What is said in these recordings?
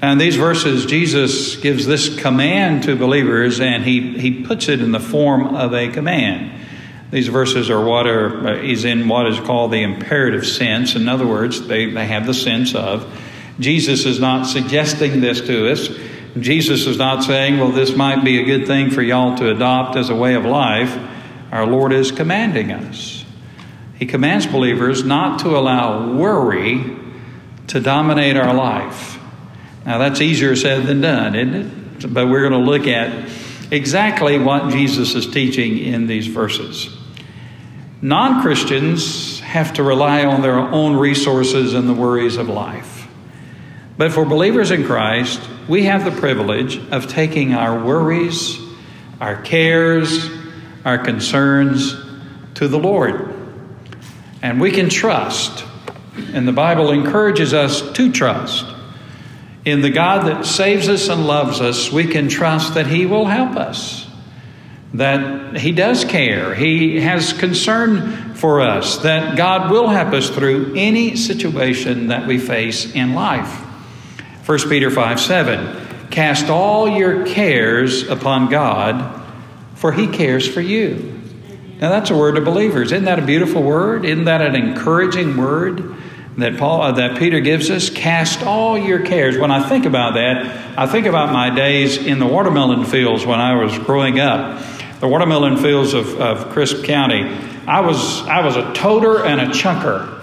And these verses, Jesus gives this command to believers, and he, he puts it in the form of a command. These verses are what are, uh, is in what is called the imperative sense. In other words, they, they have the sense of Jesus is not suggesting this to us. Jesus is not saying, well, this might be a good thing for y'all to adopt as a way of life. Our Lord is commanding us. He commands believers not to allow worry to dominate our life. Now, that's easier said than done, isn't it? But we're going to look at exactly what Jesus is teaching in these verses. Non Christians have to rely on their own resources and the worries of life. But for believers in Christ, we have the privilege of taking our worries, our cares, our concerns to the Lord. And we can trust, and the Bible encourages us to trust. In the God that saves us and loves us, we can trust that He will help us, that He does care, He has concern for us, that God will help us through any situation that we face in life. 1 Peter 5 7 Cast all your cares upon God, for He cares for you. Now, that's a word to believers. Isn't that a beautiful word? Isn't that an encouraging word? That Paul uh, that Peter gives us cast all your cares. When I think about that I think about my days in the watermelon fields when I was growing up. The watermelon fields of, of Crisp County. I was I was a toter and a chunker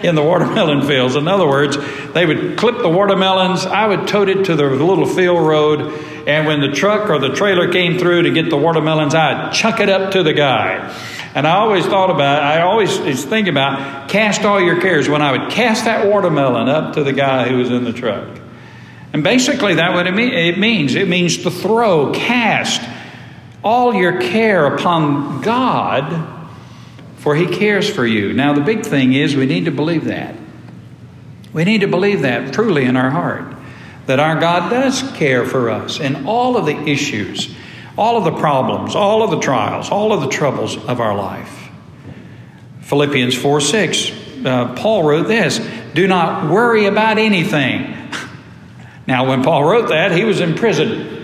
in the watermelon fields. In other words they would clip the watermelons. I would tote it to the little field road and when the truck or the trailer came through to get the watermelons I'd chuck it up to the guy and I always thought about, I always think about cast all your cares when I would cast that watermelon up to the guy who was in the truck. And basically, that what it, mean, it means. It means to throw, cast all your care upon God, for He cares for you. Now, the big thing is we need to believe that. We need to believe that truly in our heart, that our God does care for us in all of the issues all of the problems, all of the trials, all of the troubles of our life. Philippians 4 6, uh, Paul wrote this Do not worry about anything. Now, when Paul wrote that, he was in prison.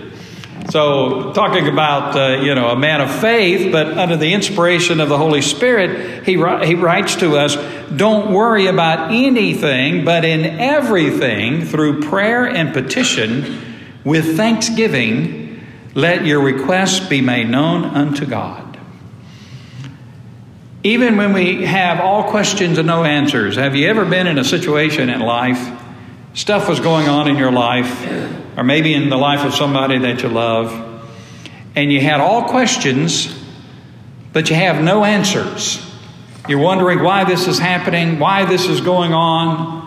So, talking about uh, you know a man of faith, but under the inspiration of the Holy Spirit, he he writes to us, "Don't worry about anything, but in everything, through prayer and petition, with thanksgiving, let your requests be made known unto God. Even when we have all questions and no answers, have you ever been in a situation in life, stuff was going on in your life, or maybe in the life of somebody that you love, and you had all questions, but you have no answers? You're wondering why this is happening, why this is going on,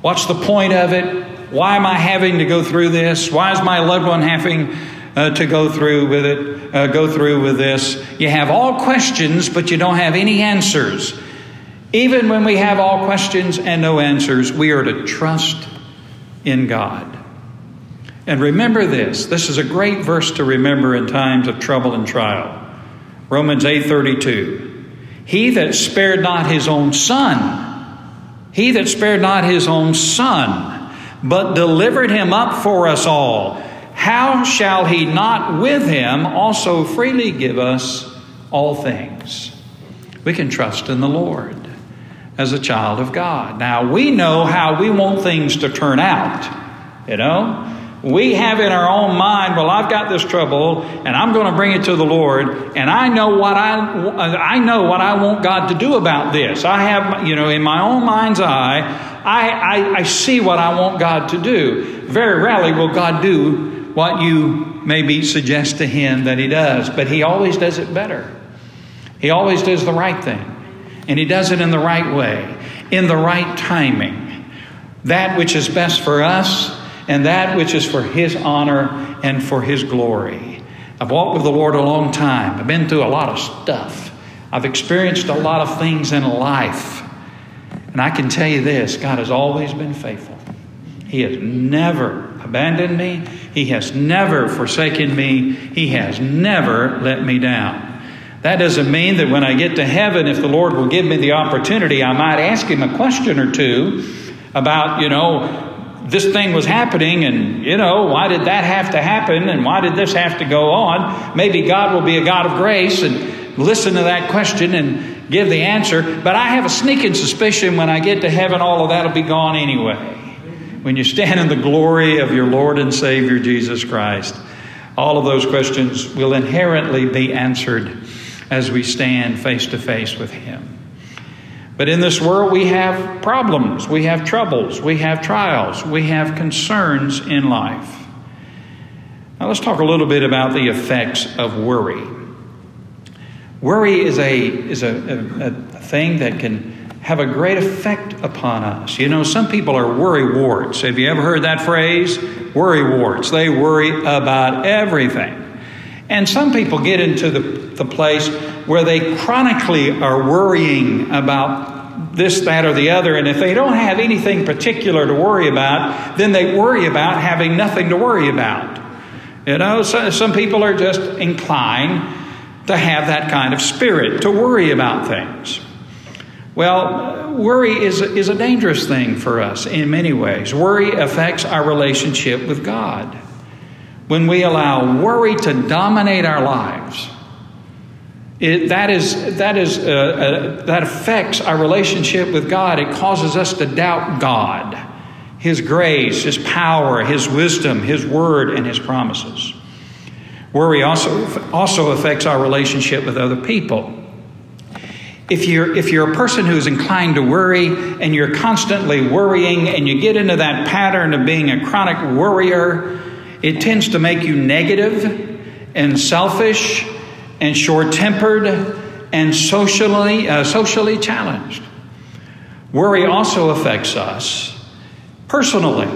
what's the point of it, why am I having to go through this, why is my loved one having uh, to go through with it, uh, go through with this. You have all questions, but you don't have any answers. Even when we have all questions and no answers, we are to trust in God. And remember this. This is a great verse to remember in times of trouble and trial. Romans 8:32. He that spared not his own son, he that spared not his own son, but delivered him up for us all how shall he not with him also freely give us all things? We can trust in the Lord as a child of God. Now, we know how we want things to turn out, you know? We have in our own mind, well, I've got this trouble and I'm going to bring it to the Lord and I know what I I know what I want God to do about this. I have, you know, in my own mind's eye, I, I, I see what I want God to do. Very rarely will God do what you maybe suggest to him that he does, but he always does it better. He always does the right thing, and he does it in the right way, in the right timing. That which is best for us, and that which is for his honor and for his glory. I've walked with the Lord a long time. I've been through a lot of stuff. I've experienced a lot of things in life. And I can tell you this God has always been faithful. He has never abandoned me. He has never forsaken me. He has never let me down. That doesn't mean that when I get to heaven, if the Lord will give me the opportunity, I might ask him a question or two about, you know, this thing was happening, and you know, why did that have to happen, and why did this have to go on? Maybe God will be a God of grace and listen to that question and give the answer. But I have a sneaking suspicion when I get to heaven, all of that will be gone anyway. When you stand in the glory of your Lord and Savior Jesus Christ, all of those questions will inherently be answered as we stand face to face with Him. But in this world, we have problems, we have troubles, we have trials, we have concerns in life. Now, let's talk a little bit about the effects of worry. Worry is a, is a, a, a thing that can have a great effect upon us. You know, some people are worry warts. Have you ever heard that phrase? Worry warts. They worry about everything. And some people get into the, the place where they chronically are worrying about this, that, or the other. And if they don't have anything particular to worry about, then they worry about having nothing to worry about. You know, so, some people are just inclined to have that kind of spirit, to worry about things. Well, worry is, is a dangerous thing for us in many ways. Worry affects our relationship with God. When we allow worry to dominate our lives, it, that, is, that, is, uh, uh, that affects our relationship with God. It causes us to doubt God, His grace, His power, His wisdom, His word, and His promises. Worry also, also affects our relationship with other people if you're if you're a person who's inclined to worry and you're constantly worrying and you get into that pattern of being a chronic worrier it tends to make you negative and selfish and short-tempered and socially uh, socially challenged worry also affects us personally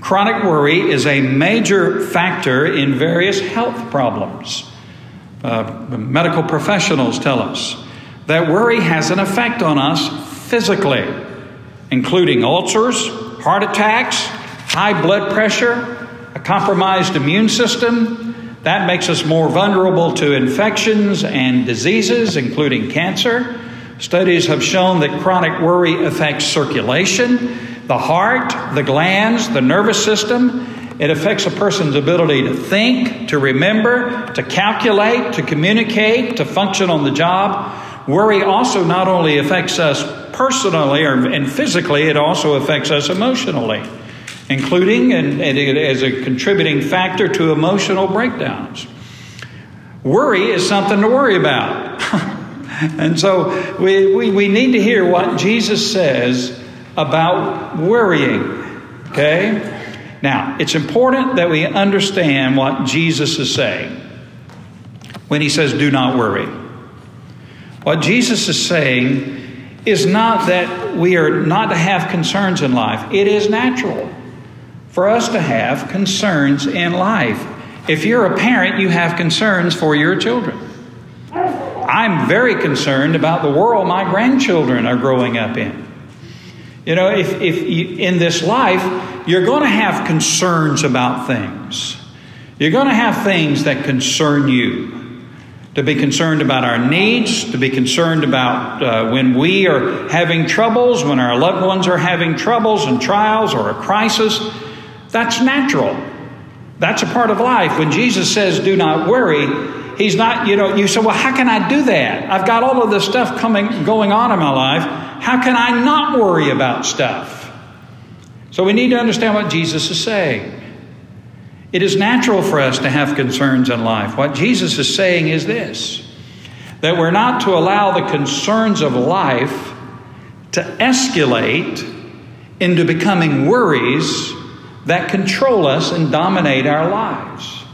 chronic worry is a major factor in various health problems uh, medical professionals tell us that worry has an effect on us physically, including ulcers, heart attacks, high blood pressure, a compromised immune system. That makes us more vulnerable to infections and diseases, including cancer. Studies have shown that chronic worry affects circulation, the heart, the glands, the nervous system. It affects a person's ability to think, to remember, to calculate, to communicate, to function on the job. Worry also not only affects us personally and physically, it also affects us emotionally, including and, and as a contributing factor to emotional breakdowns. Worry is something to worry about. and so we, we, we need to hear what Jesus says about worrying. Okay? Now, it's important that we understand what Jesus is saying when he says, do not worry. What Jesus is saying is not that we are not to have concerns in life, it is natural for us to have concerns in life. If you're a parent, you have concerns for your children. I'm very concerned about the world my grandchildren are growing up in. You know, if, if you, in this life, you're going to have concerns about things. You're going to have things that concern you to be concerned about our needs, to be concerned about uh, when we are having troubles, when our loved ones are having troubles and trials or a crisis. That's natural. That's a part of life. When Jesus says, do not worry, he's not, you know, you say, well, how can I do that? I've got all of this stuff coming, going on in my life. How can I not worry about stuff? So we need to understand what Jesus is saying. It is natural for us to have concerns in life. What Jesus is saying is this that we're not to allow the concerns of life to escalate into becoming worries that control us and dominate our lives.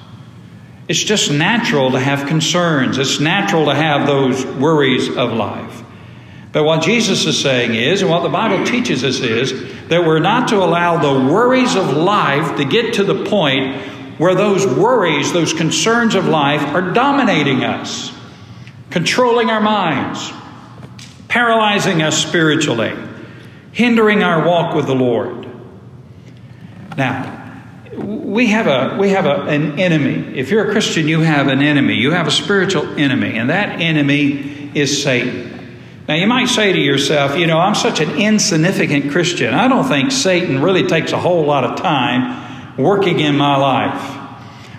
It's just natural to have concerns, it's natural to have those worries of life. But what Jesus is saying is, and what the Bible teaches us is, that we're not to allow the worries of life to get to the point where those worries, those concerns of life are dominating us, controlling our minds, paralyzing us spiritually, hindering our walk with the Lord. Now, we have a we have a, an enemy. If you're a Christian, you have an enemy. You have a spiritual enemy, and that enemy is Satan. Now, you might say to yourself, you know, I'm such an insignificant Christian. I don't think Satan really takes a whole lot of time working in my life.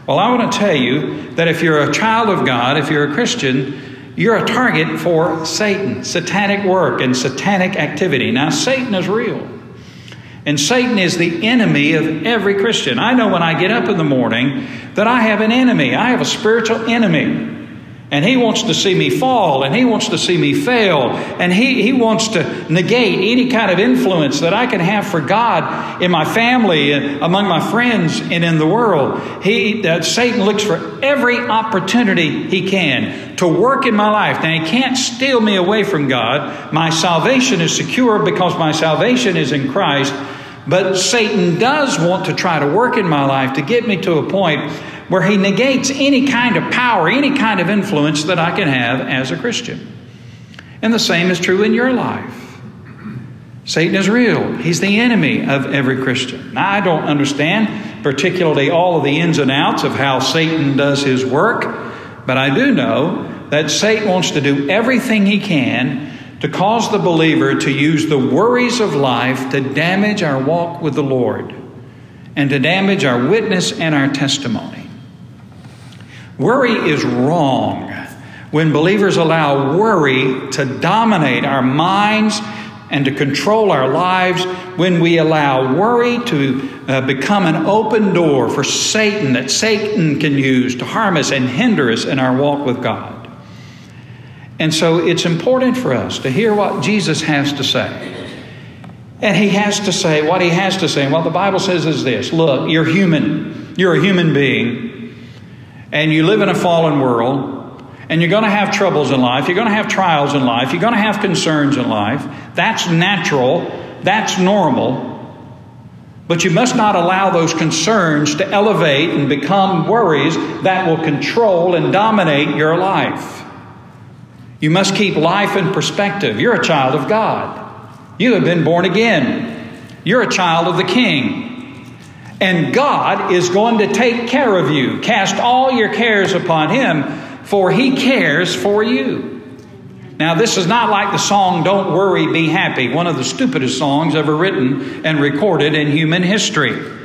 Well, I want to tell you that if you're a child of God, if you're a Christian, you're a target for Satan, satanic work, and satanic activity. Now, Satan is real. And Satan is the enemy of every Christian. I know when I get up in the morning that I have an enemy. I have a spiritual enemy. And he wants to see me fall, and he wants to see me fail, and he, he wants to negate any kind of influence that I can have for God in my family, and among my friends, and in the world. He, that Satan looks for every opportunity he can to work in my life. Now, he can't steal me away from God. My salvation is secure because my salvation is in Christ. But Satan does want to try to work in my life to get me to a point where he negates any kind of power, any kind of influence that I can have as a Christian. And the same is true in your life. Satan is real. He's the enemy of every Christian. Now, I don't understand particularly all of the ins and outs of how Satan does his work, but I do know that Satan wants to do everything he can to cause the believer to use the worries of life to damage our walk with the Lord and to damage our witness and our testimony. Worry is wrong when believers allow worry to dominate our minds and to control our lives, when we allow worry to uh, become an open door for Satan that Satan can use to harm us and hinder us in our walk with God. And so it's important for us to hear what Jesus has to say. And he has to say what he has to say. And what the Bible says is this look, you're human, you're a human being and you live in a fallen world, and you're going to have troubles in life, you're going to have trials in life, you're going to have concerns in life. That's natural, that's normal. But you must not allow those concerns to elevate and become worries that will control and dominate your life. You must keep life in perspective. You're a child of God. You have been born again. You're a child of the King. And God is going to take care of you. Cast all your cares upon Him, for He cares for you. Now, this is not like the song Don't Worry, Be Happy, one of the stupidest songs ever written and recorded in human history.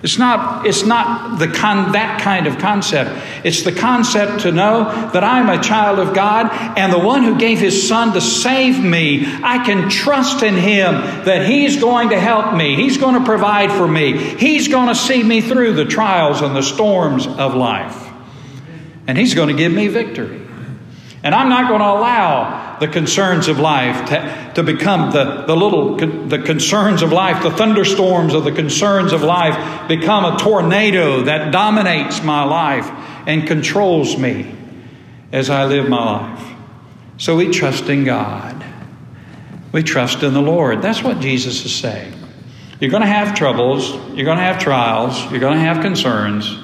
It's not, it's not the con, that kind of concept. It's the concept to know that I'm a child of God and the one who gave his son to save me, I can trust in him that he's going to help me. He's going to provide for me. He's going to see me through the trials and the storms of life. And he's going to give me victory. And I'm not going to allow the concerns of life to, to become the, the little, the concerns of life, the thunderstorms of the concerns of life become a tornado that dominates my life and controls me as I live my life. So we trust in God. We trust in the Lord. That's what Jesus is saying. You're going to have troubles, you're going to have trials, you're going to have concerns,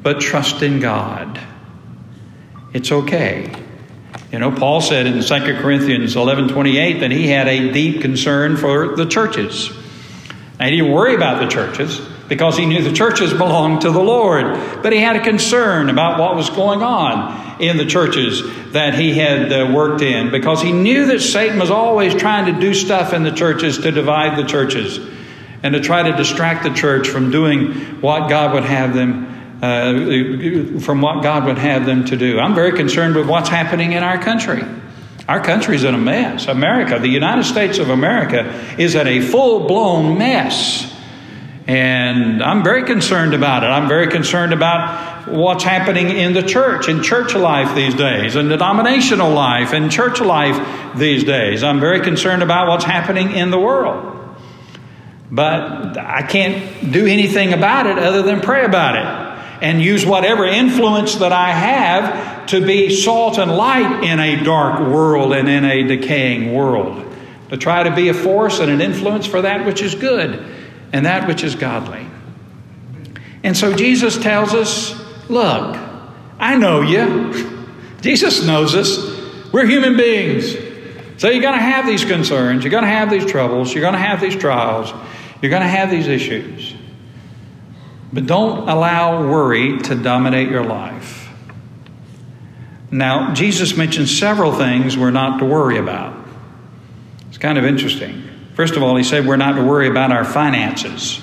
but trust in God. It's okay. You know, Paul said in 2 Corinthians 11 28 that he had a deep concern for the churches. And he didn't worry about the churches because he knew the churches belonged to the Lord. But he had a concern about what was going on in the churches that he had uh, worked in because he knew that Satan was always trying to do stuff in the churches to divide the churches and to try to distract the church from doing what God would have them uh, from what God would have them to do. I'm very concerned with what's happening in our country. Our country's in a mess. America, the United States of America, is in a full blown mess. And I'm very concerned about it. I'm very concerned about what's happening in the church, in church life these days, in denominational life, in church life these days. I'm very concerned about what's happening in the world. But I can't do anything about it other than pray about it and use whatever influence that I have to be salt and light in a dark world and in a decaying world. To try to be a force and an influence for that which is good and that which is godly. And so Jesus tells us look, I know you. Jesus knows us. We're human beings. So you're going to have these concerns, you're going to have these troubles, you're going to have these trials, you're going to have these issues. But don't allow worry to dominate your life. Now, Jesus mentions several things we're not to worry about. It's kind of interesting. First of all, he said we're not to worry about our finances.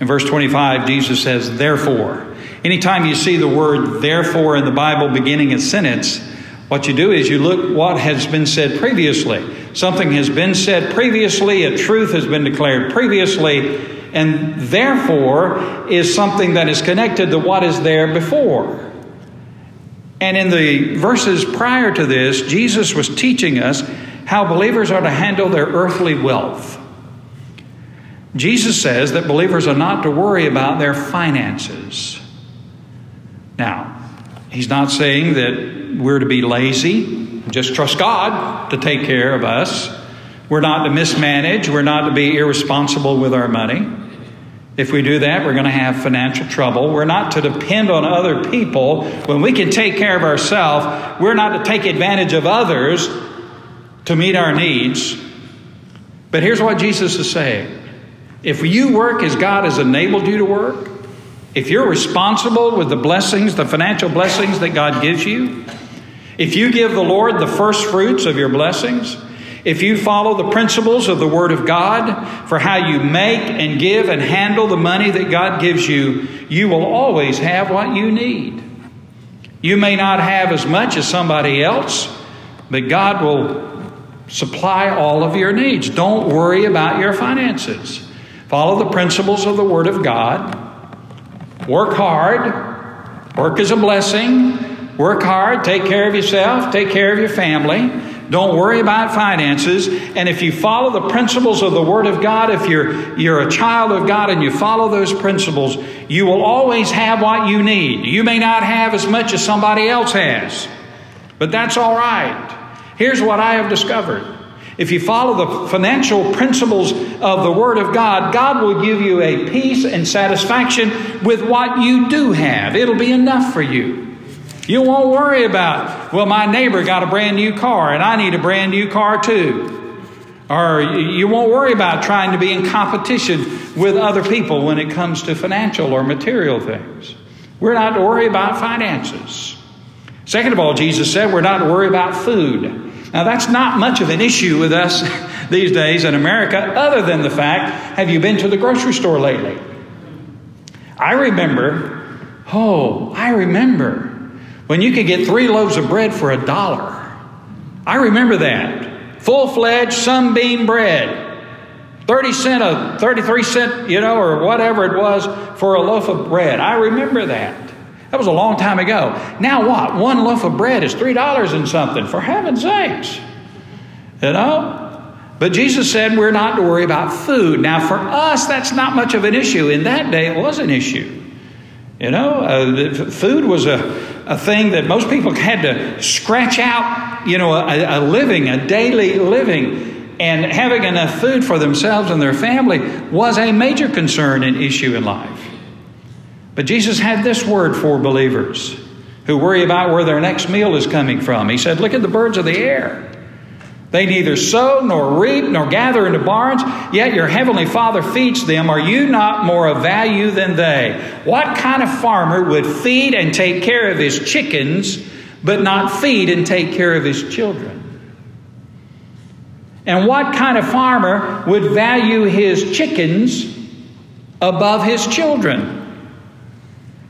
In verse 25, Jesus says, therefore. Anytime you see the word therefore in the Bible beginning a sentence, what you do is you look what has been said previously. Something has been said previously, a truth has been declared previously, and therefore is something that is connected to what is there before. And in the verses prior to this, Jesus was teaching us how believers are to handle their earthly wealth. Jesus says that believers are not to worry about their finances. Now, he's not saying that we're to be lazy, just trust God to take care of us. We're not to mismanage, we're not to be irresponsible with our money. If we do that, we're going to have financial trouble. We're not to depend on other people. When we can take care of ourselves, we're not to take advantage of others to meet our needs. But here's what Jesus is saying if you work as God has enabled you to work, if you're responsible with the blessings, the financial blessings that God gives you, if you give the Lord the first fruits of your blessings, if you follow the principles of the Word of God for how you make and give and handle the money that God gives you, you will always have what you need. You may not have as much as somebody else, but God will supply all of your needs. Don't worry about your finances. Follow the principles of the Word of God. Work hard. Work is a blessing. Work hard. Take care of yourself. Take care of your family. Don't worry about finances. And if you follow the principles of the Word of God, if you're, you're a child of God and you follow those principles, you will always have what you need. You may not have as much as somebody else has, but that's all right. Here's what I have discovered. If you follow the financial principles of the Word of God, God will give you a peace and satisfaction with what you do have. It'll be enough for you. You won't worry about, well, my neighbor got a brand new car and I need a brand new car too. Or you won't worry about trying to be in competition with other people when it comes to financial or material things. We're not to worry about finances. Second of all, Jesus said we're not to worry about food. Now, that's not much of an issue with us these days in America, other than the fact have you been to the grocery store lately? I remember, oh, I remember when you could get three loaves of bread for a dollar. I remember that. Full fledged sunbeam bread. 30 cent, a 33 cent, you know, or whatever it was for a loaf of bread. I remember that. That was a long time ago. Now what? One loaf of bread is $3 and something, for heaven's sakes. You know? But Jesus said we're not to worry about food. Now, for us, that's not much of an issue. In that day, it was an issue. You know, uh, food was a, a thing that most people had to scratch out, you know, a, a living, a daily living. And having enough food for themselves and their family was a major concern and issue in life. But Jesus had this word for believers who worry about where their next meal is coming from. He said, Look at the birds of the air. They neither sow nor reap nor gather into barns, yet your heavenly Father feeds them. Are you not more of value than they? What kind of farmer would feed and take care of his chickens, but not feed and take care of his children? And what kind of farmer would value his chickens above his children?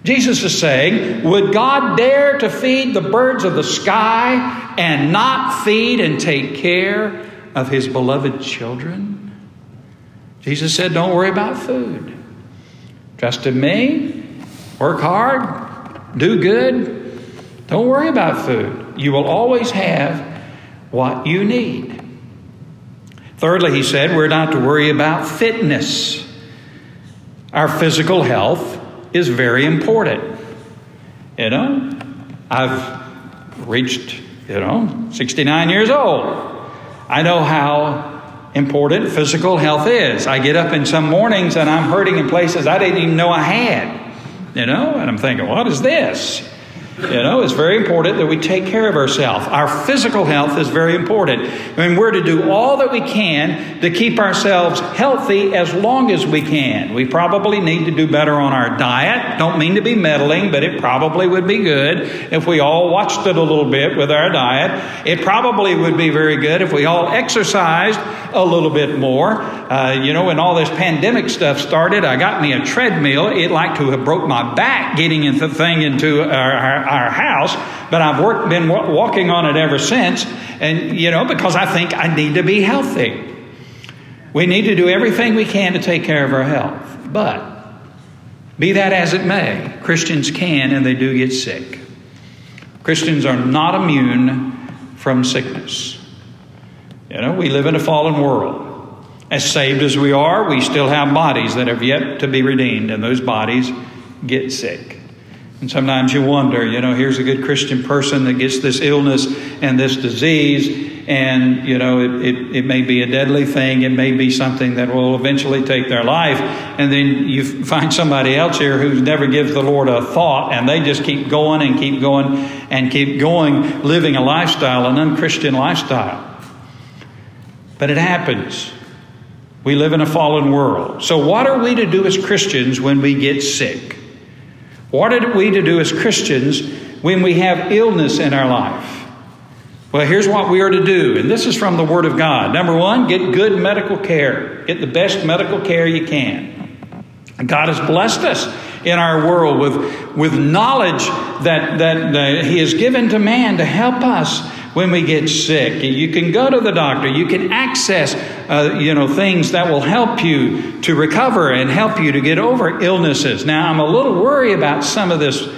Jesus is saying, Would God dare to feed the birds of the sky and not feed and take care of his beloved children? Jesus said, Don't worry about food. Trust in me, work hard, do good. Don't worry about food. You will always have what you need. Thirdly, he said, we're not to worry about fitness. Our physical health is very important. You know, I've reached, you know, 69 years old. I know how important physical health is. I get up in some mornings and I'm hurting in places I didn't even know I had, you know, and I'm thinking, what is this? You know, it's very important that we take care of ourselves. Our physical health is very important. I mean, we're to do all that we can to keep ourselves healthy as long as we can. We probably need to do better on our diet. Don't mean to be meddling, but it probably would be good if we all watched it a little bit with our diet. It probably would be very good if we all exercised a little bit more. Uh, you know, when all this pandemic stuff started, I got me a treadmill. It like to have broke my back getting the thing into our, our, our house, but I've worked, been walking on it ever since. And, you know, because I think I need to be healthy. We need to do everything we can to take care of our health. But, be that as it may, Christians can and they do get sick. Christians are not immune from sickness. You know, we live in a fallen world. As saved as we are, we still have bodies that have yet to be redeemed, and those bodies get sick. And sometimes you wonder, you know, here's a good Christian person that gets this illness and this disease, and, you know, it, it, it, may be a deadly thing. It may be something that will eventually take their life. And then you find somebody else here who never gives the Lord a thought, and they just keep going and keep going and keep going, living a lifestyle, an unchristian lifestyle. But it happens. We live in a fallen world. So, what are we to do as Christians when we get sick? What are we to do as Christians when we have illness in our life? Well, here's what we are to do, and this is from the Word of God. Number one, get good medical care. Get the best medical care you can. God has blessed us in our world with, with knowledge that, that, that He has given to man to help us when we get sick. You can go to the doctor. You can access, uh, you know, things that will help you to recover and help you to get over illnesses. Now, I'm a little worried about some of this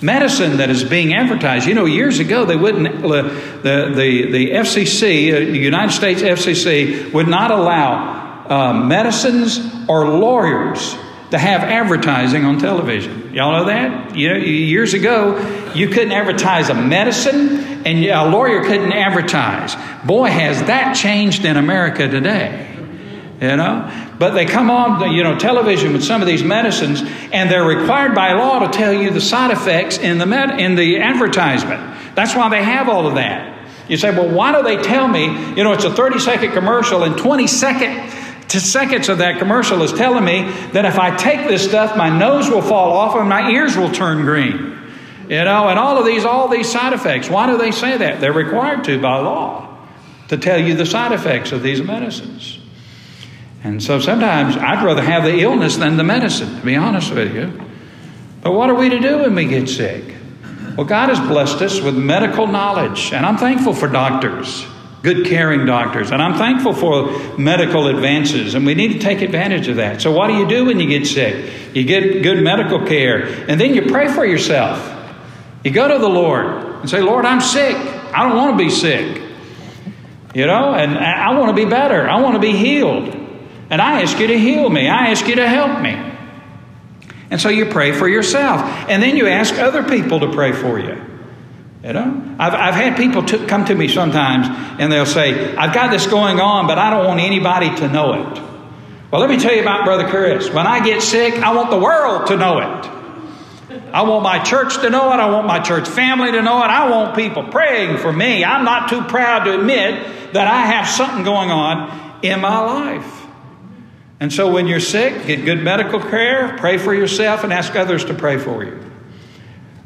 medicine that is being advertised. You know, years ago they wouldn't. Uh, the the the FCC, uh, the United States FCC, would not allow uh, medicines or lawyers to have advertising on television. Y'all know that? You know, years ago, you couldn't advertise a medicine and a lawyer couldn't advertise. Boy, has that changed in America today. You know? But they come on, you know, television with some of these medicines, and they're required by law to tell you the side effects in the med- in the advertisement. That's why they have all of that. You say, well, why do they tell me? You know, it's a 30 second commercial, and 20 second seconds of that commercial is telling me that if I take this stuff, my nose will fall off and my ears will turn green. You know, and all of these, all these side effects. Why do they say that? They're required to by law to tell you the side effects of these medicines. And so sometimes I'd rather have the illness than the medicine, to be honest with you. But what are we to do when we get sick? Well, God has blessed us with medical knowledge, and I'm thankful for doctors good caring doctors. And I'm thankful for medical advances, and we need to take advantage of that. So, what do you do when you get sick? You get good medical care, and then you pray for yourself. You go to the Lord and say, Lord, I'm sick. I don't want to be sick. You know, and I want to be better. I want to be healed. And I ask you to heal me. I ask you to help me. And so you pray for yourself. And then you ask other people to pray for you. You know, I've, I've had people to come to me sometimes and they'll say, I've got this going on, but I don't want anybody to know it. Well, let me tell you about Brother Chris. When I get sick, I want the world to know it. I want my church to know it. I want my church family to know it. I want people praying for me. I'm not too proud to admit that I have something going on in my life. And so when you're sick, get good medical care, pray for yourself, and ask others to pray for you.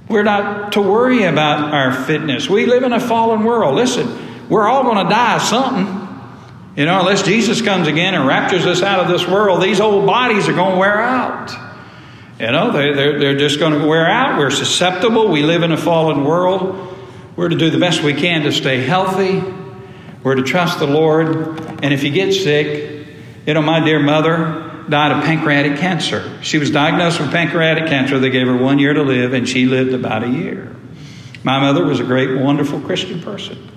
We're not to worry about our fitness. We live in a fallen world. Listen, we're all going to die something. You know, unless Jesus comes again and raptures us out of this world, these old bodies are going to wear out. You know, they, they're, they're just going to wear out. We're susceptible. We live in a fallen world. We're to do the best we can to stay healthy. We're to trust the Lord. And if you get sick, you know, my dear mother, died of pancreatic cancer. She was diagnosed with pancreatic cancer. They gave her one year to live, and she lived about a year. My mother was a great, wonderful Christian person.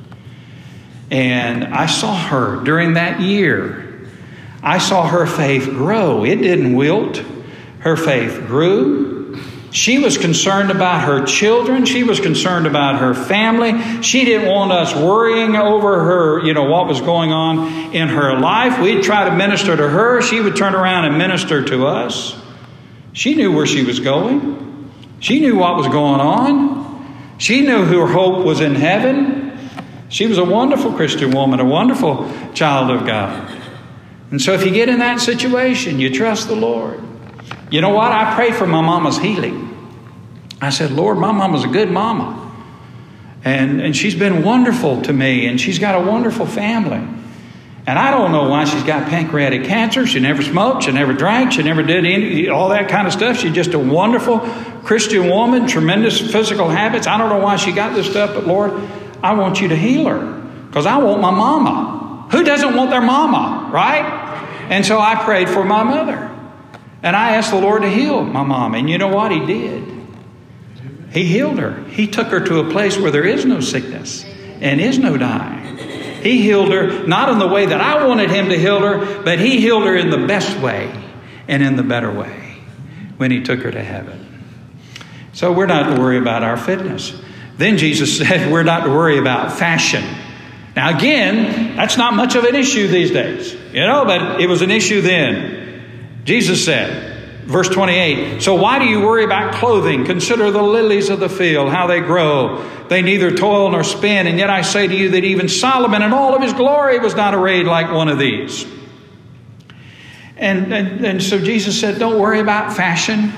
And I saw her during that year. I saw her faith grow. It didn't wilt. Her faith grew. She was concerned about her children. She was concerned about her family. She didn't want us worrying over her, you know, what was going on in her life. We'd try to minister to her. She would turn around and minister to us. She knew where she was going. She knew what was going on. She knew her hope was in heaven. She was a wonderful Christian woman, a wonderful child of God. And so, if you get in that situation, you trust the Lord. You know what? I prayed for my mama's healing. I said, Lord, my mama's a good mama. And, and she's been wonderful to me, and she's got a wonderful family. And I don't know why she's got pancreatic cancer. She never smoked, she never drank, she never did any, all that kind of stuff. She's just a wonderful Christian woman, tremendous physical habits. I don't know why she got this stuff, but Lord, I want you to heal her because I want my mama. Who doesn't want their mama, right? And so I prayed for my mother. And I asked the Lord to heal my mom. And you know what? He did. He healed her. He took her to a place where there is no sickness and is no dying. He healed her not in the way that I wanted him to heal her, but he healed her in the best way and in the better way when he took her to heaven. So we're not to worry about our fitness. Then Jesus said we're not to worry about fashion. Now, again, that's not much of an issue these days, you know, but it was an issue then. Jesus said, Verse 28 So why do you worry about clothing? Consider the lilies of the field, how they grow. They neither toil nor spin. And yet I say to you that even Solomon in all of his glory was not arrayed like one of these. And, and, and so Jesus said, Don't worry about fashion.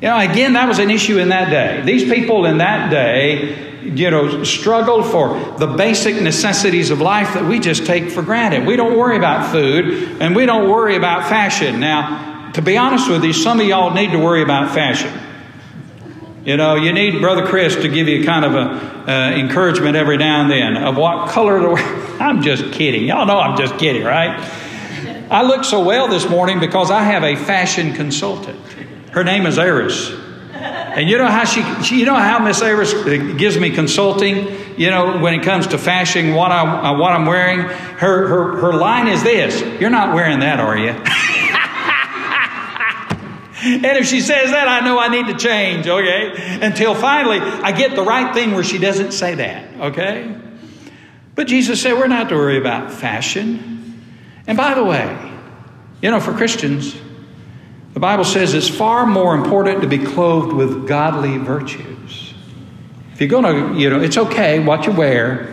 You know, again, that was an issue in that day. These people in that day, you know, struggle for the basic necessities of life that we just take for granted. We don't worry about food and we don't worry about fashion. Now, to be honest with you, some of y'all need to worry about fashion. You know, you need Brother Chris to give you kind of a uh, encouragement every now and then of what color to wear. I'm just kidding. Y'all know I'm just kidding, right? I look so well this morning because I have a fashion consultant. Her name is Eris. And you know how she, she you know how Miss Eris gives me consulting, you know, when it comes to fashion, what, I, uh, what I'm wearing? Her, her, her line is this You're not wearing that, are you? And if she says that, I know I need to change, okay? Until finally I get the right thing where she doesn't say that, okay? But Jesus said we're not to worry about fashion. And by the way, you know, for Christians, the Bible says it's far more important to be clothed with godly virtues. If you're going to, you know, it's okay what you wear.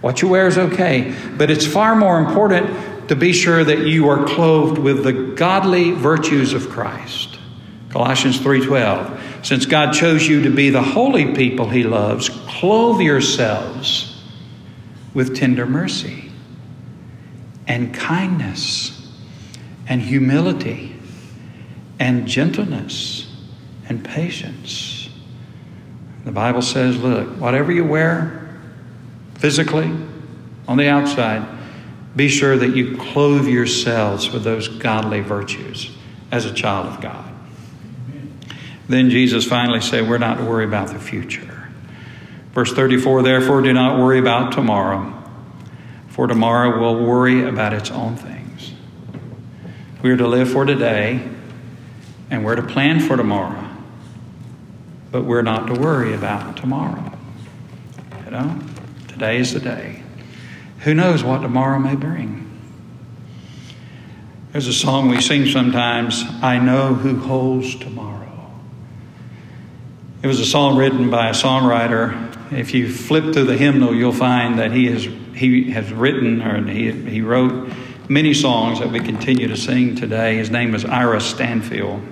What you wear is okay. But it's far more important to be sure that you are clothed with the godly virtues of Christ. Colossians 3:12 Since God chose you to be the holy people he loves, clothe yourselves with tender mercy and kindness and humility and gentleness and patience. The Bible says, look, whatever you wear physically on the outside, be sure that you clothe yourselves with those godly virtues as a child of God. Then Jesus finally said, We're not to worry about the future. Verse 34 Therefore, do not worry about tomorrow, for tomorrow will worry about its own things. We are to live for today, and we're to plan for tomorrow, but we're not to worry about tomorrow. You know, today is the day. Who knows what tomorrow may bring? There's a song we sing sometimes I know who holds tomorrow. It was a song written by a songwriter. If you flip through the hymnal, you'll find that he has, he has written or he, he wrote many songs that we continue to sing today. His name is Ira Stanphill.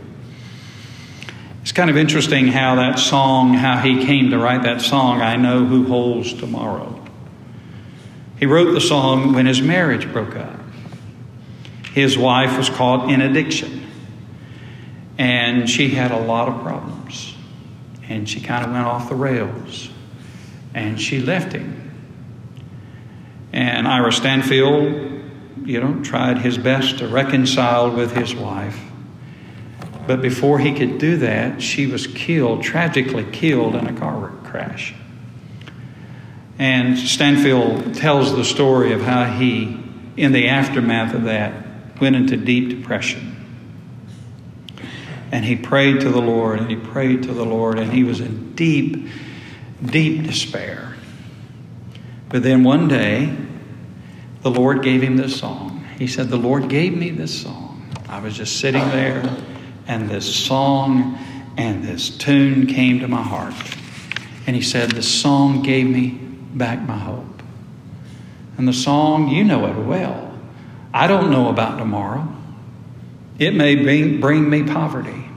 It's kind of interesting how that song, how he came to write that song, I Know Who Holds Tomorrow. He wrote the song when his marriage broke up. His wife was caught in addiction, and she had a lot of problems and she kind of went off the rails and she left him. And Ira Stanphill, you know, tried his best to reconcile with his wife. But before he could do that, she was killed, tragically killed in a car crash. And Stanphill tells the story of how he, in the aftermath of that, went into deep depression. And he prayed to the Lord and he prayed to the Lord and he was in deep, deep despair. But then one day, the Lord gave him this song. He said, The Lord gave me this song. I was just sitting there, and this song and this tune came to my heart. And he said, The song gave me back my hope. And the song, you know it well. I don't know about tomorrow. It may bring, bring me poverty.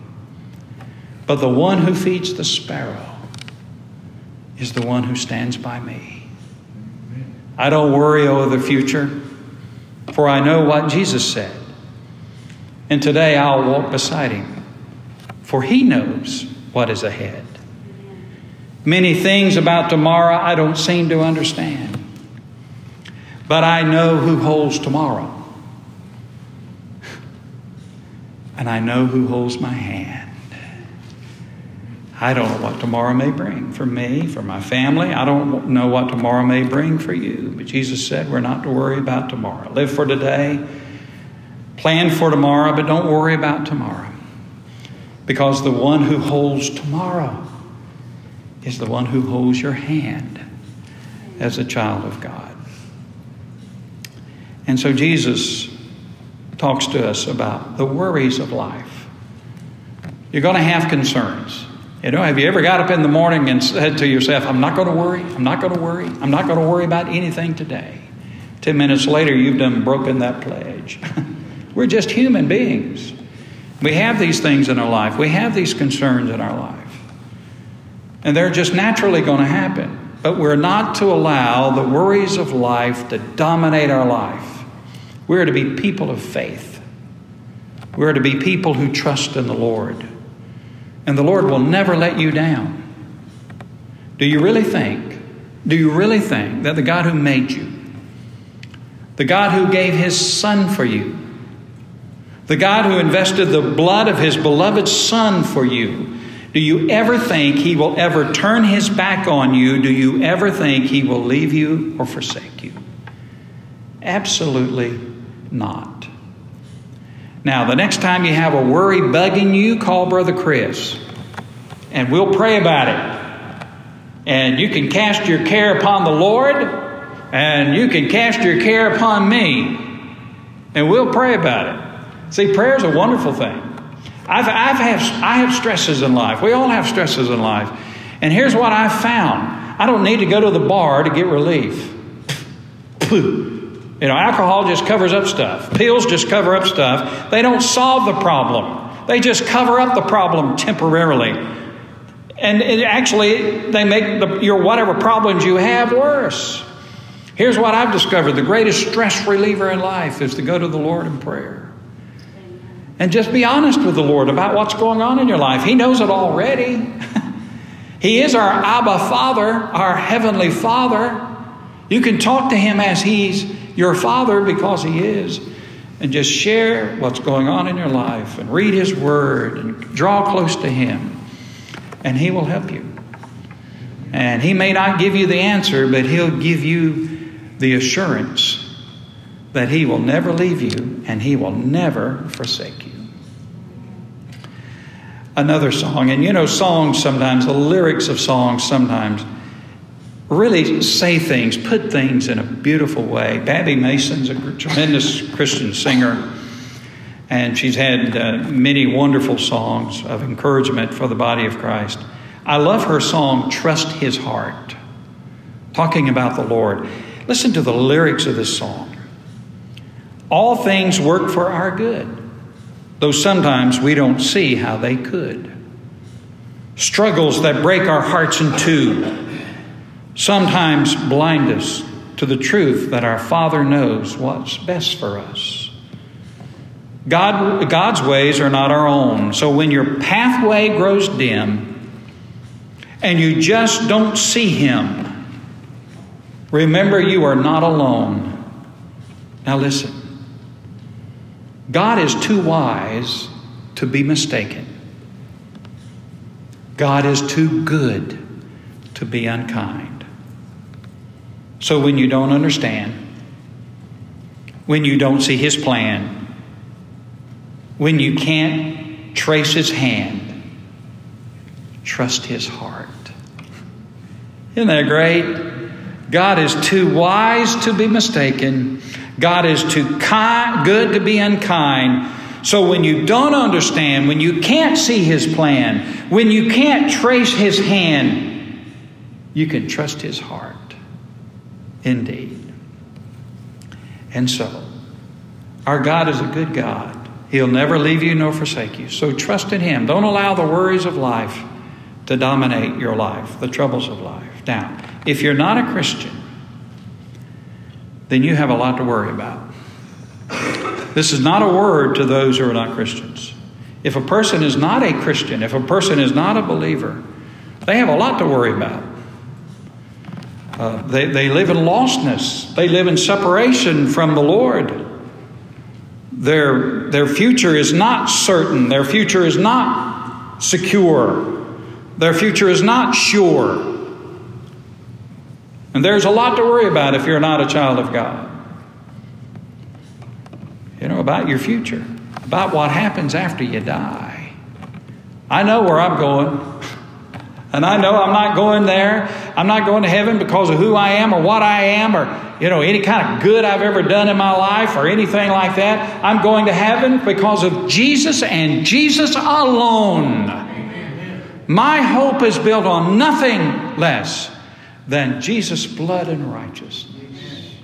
But the one who feeds the sparrow is the one who stands by me. I don't worry over the future, for I know what Jesus said. And today I'll walk beside him, for he knows what is ahead. Many things about tomorrow I don't seem to understand, but I know who holds tomorrow. And I know who holds my hand. I don't know what tomorrow may bring for me, for my family. I don't know what tomorrow may bring for you. But Jesus said we're not to worry about tomorrow. Live for today, plan for tomorrow, but don't worry about tomorrow. Because the one who holds tomorrow is the one who holds your hand as a child of God. And so Jesus talks to us about the worries of life. You're going to have concerns. You know, have you ever got up in the morning and said to yourself, I'm not going to worry, I'm not going to worry, I'm not going to worry about anything today? Ten minutes later, you've done broken that pledge. We're just human beings. We have these things in our life, we have these concerns in our life. And they're just naturally going to happen. But we're not to allow the worries of life to dominate our life. We're to be people of faith. We're to be people who trust in the Lord. And the Lord will never let you down. Do you really think, do you really think that the God who made you, the God who gave his Son for you, the God who invested the blood of his beloved Son for you, do you ever think he will ever turn his back on you? Do you ever think he will leave you or forsake you? Absolutely not. Now, the next time you have a worry bugging you, call Brother Chris and we'll pray about it. And you can cast your care upon the Lord, and you can cast your care upon me, and we'll pray about it. See, prayer is a wonderful thing. I've, I've have, I have stresses in life. We all have stresses in life. And here's what I've found I don't need to go to the bar to get relief. You know, alcohol just covers up stuff. Pills just cover up stuff. They don't solve the problem. They just cover up the problem temporarily. And actually, they make the, your whatever problems you have worse. Here's what I've discovered the greatest stress reliever in life is to go to the Lord in prayer. And just be honest with the Lord about what's going on in your life. He knows it already. he is our Abba Father, our Heavenly Father. You can talk to Him as He's your Father because He is. And just share what's going on in your life and read His Word and draw close to Him. And He will help you. And He may not give you the answer, but He'll give you the assurance that He will never leave you and He will never forsake you. Another song, and you know, songs sometimes, the lyrics of songs sometimes really say things, put things in a beautiful way. Babbie Mason's a tremendous Christian singer, and she's had uh, many wonderful songs of encouragement for the body of Christ. I love her song, Trust His Heart, talking about the Lord. Listen to the lyrics of this song. All things work for our good, though sometimes we don't see how they could. Struggles that break our hearts in two sometimes blind us to the truth that our Father knows what's best for us. God, God's ways are not our own. So when your pathway grows dim and you just don't see Him, remember you are not alone. Now listen God is too wise to be mistaken, God is too good to be unkind. So when you don't understand, when you don't see his plan, when you can't trace his hand, trust his heart. Isn't that great? God is too wise to be mistaken. God is too kind, good to be unkind. So when you don't understand, when you can't see his plan, when you can't trace his hand, you can trust his heart. Indeed. And so, our God is a good God. He'll never leave you nor forsake you. So trust in him. Don't allow the worries of life to dominate your life, the troubles of life. Now, if you're not a Christian, then you have a lot to worry about. This is not a word to those who are not Christians. If a person is not a Christian, if a person is not a believer, they have a lot to worry about. Uh, they, they live in lostness, they live in separation from the Lord. Their, their future is not certain, their future is not secure, their future is not sure. And there's a lot to worry about if you're not a child of God. You know, about your future, about what happens after you die. I know where I'm going. And I know I'm not going there. I'm not going to heaven because of who I am or what I am or, you know, any kind of good I've ever done in my life or anything like that. I'm going to heaven because of Jesus and Jesus alone. My hope is built on nothing less than Jesus' blood and righteousness.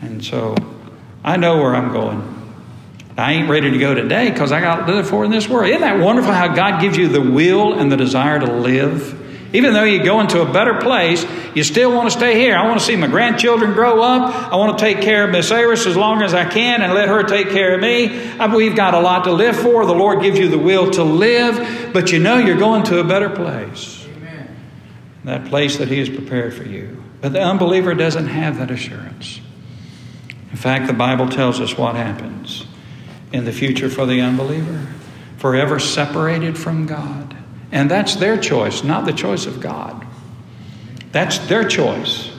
And so I know where I'm going. I ain't ready to go today because I got to live for in this world. Isn't that wonderful how God gives you the will and the desire to live? Even though you go into a better place, you still want to stay here. I want to see my grandchildren grow up. I want to take care of Miss Iris as long as I can and let her take care of me. Uh, we've got a lot to live for. The Lord gives you the will to live, but you know you're going to a better place. That place that He has prepared for you. But the unbeliever doesn't have that assurance. In fact, the Bible tells us what happens in the future for the unbeliever forever separated from God. And that's their choice, not the choice of God. That's their choice.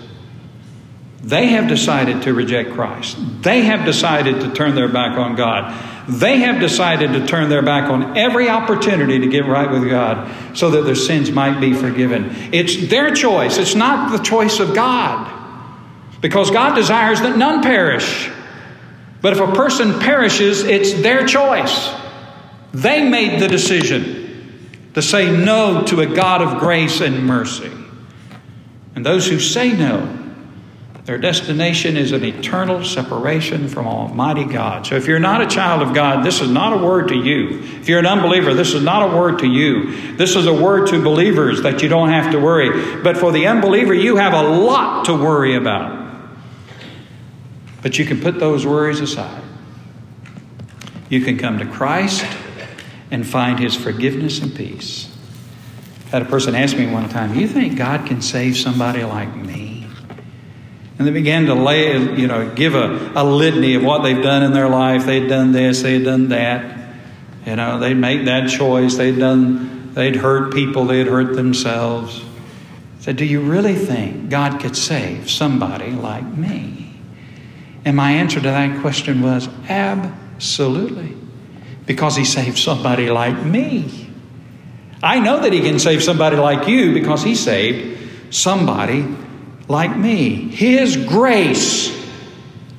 They have decided to reject Christ. They have decided to turn their back on God. They have decided to turn their back on every opportunity to get right with God so that their sins might be forgiven. It's their choice, it's not the choice of God. Because God desires that none perish. But if a person perishes, it's their choice. They made the decision to say no to a God of grace and mercy. And those who say no, their destination is an eternal separation from Almighty God. So if you're not a child of God, this is not a word to you. If you're an unbeliever, this is not a word to you. This is a word to believers that you don't have to worry. But for the unbeliever, you have a lot to worry about. But you can put those worries aside. You can come to Christ and find His forgiveness and peace. I had a person ask me one time, "You think God can save somebody like me?" And they began to lay, you know, give a, a litany of what they've done in their life. They'd done this, they'd done that. You know, they'd made that choice. They'd done, they'd hurt people. They'd hurt themselves. Said, "Do you really think God could save somebody like me?" And my answer to that question was absolutely. Because he saved somebody like me. I know that he can save somebody like you because he saved somebody like me. His grace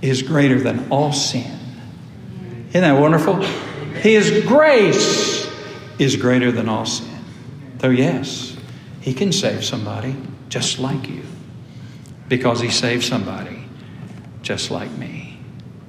is greater than all sin. Isn't that wonderful? His grace is greater than all sin. Though, yes, he can save somebody just like you because he saved somebody just like me.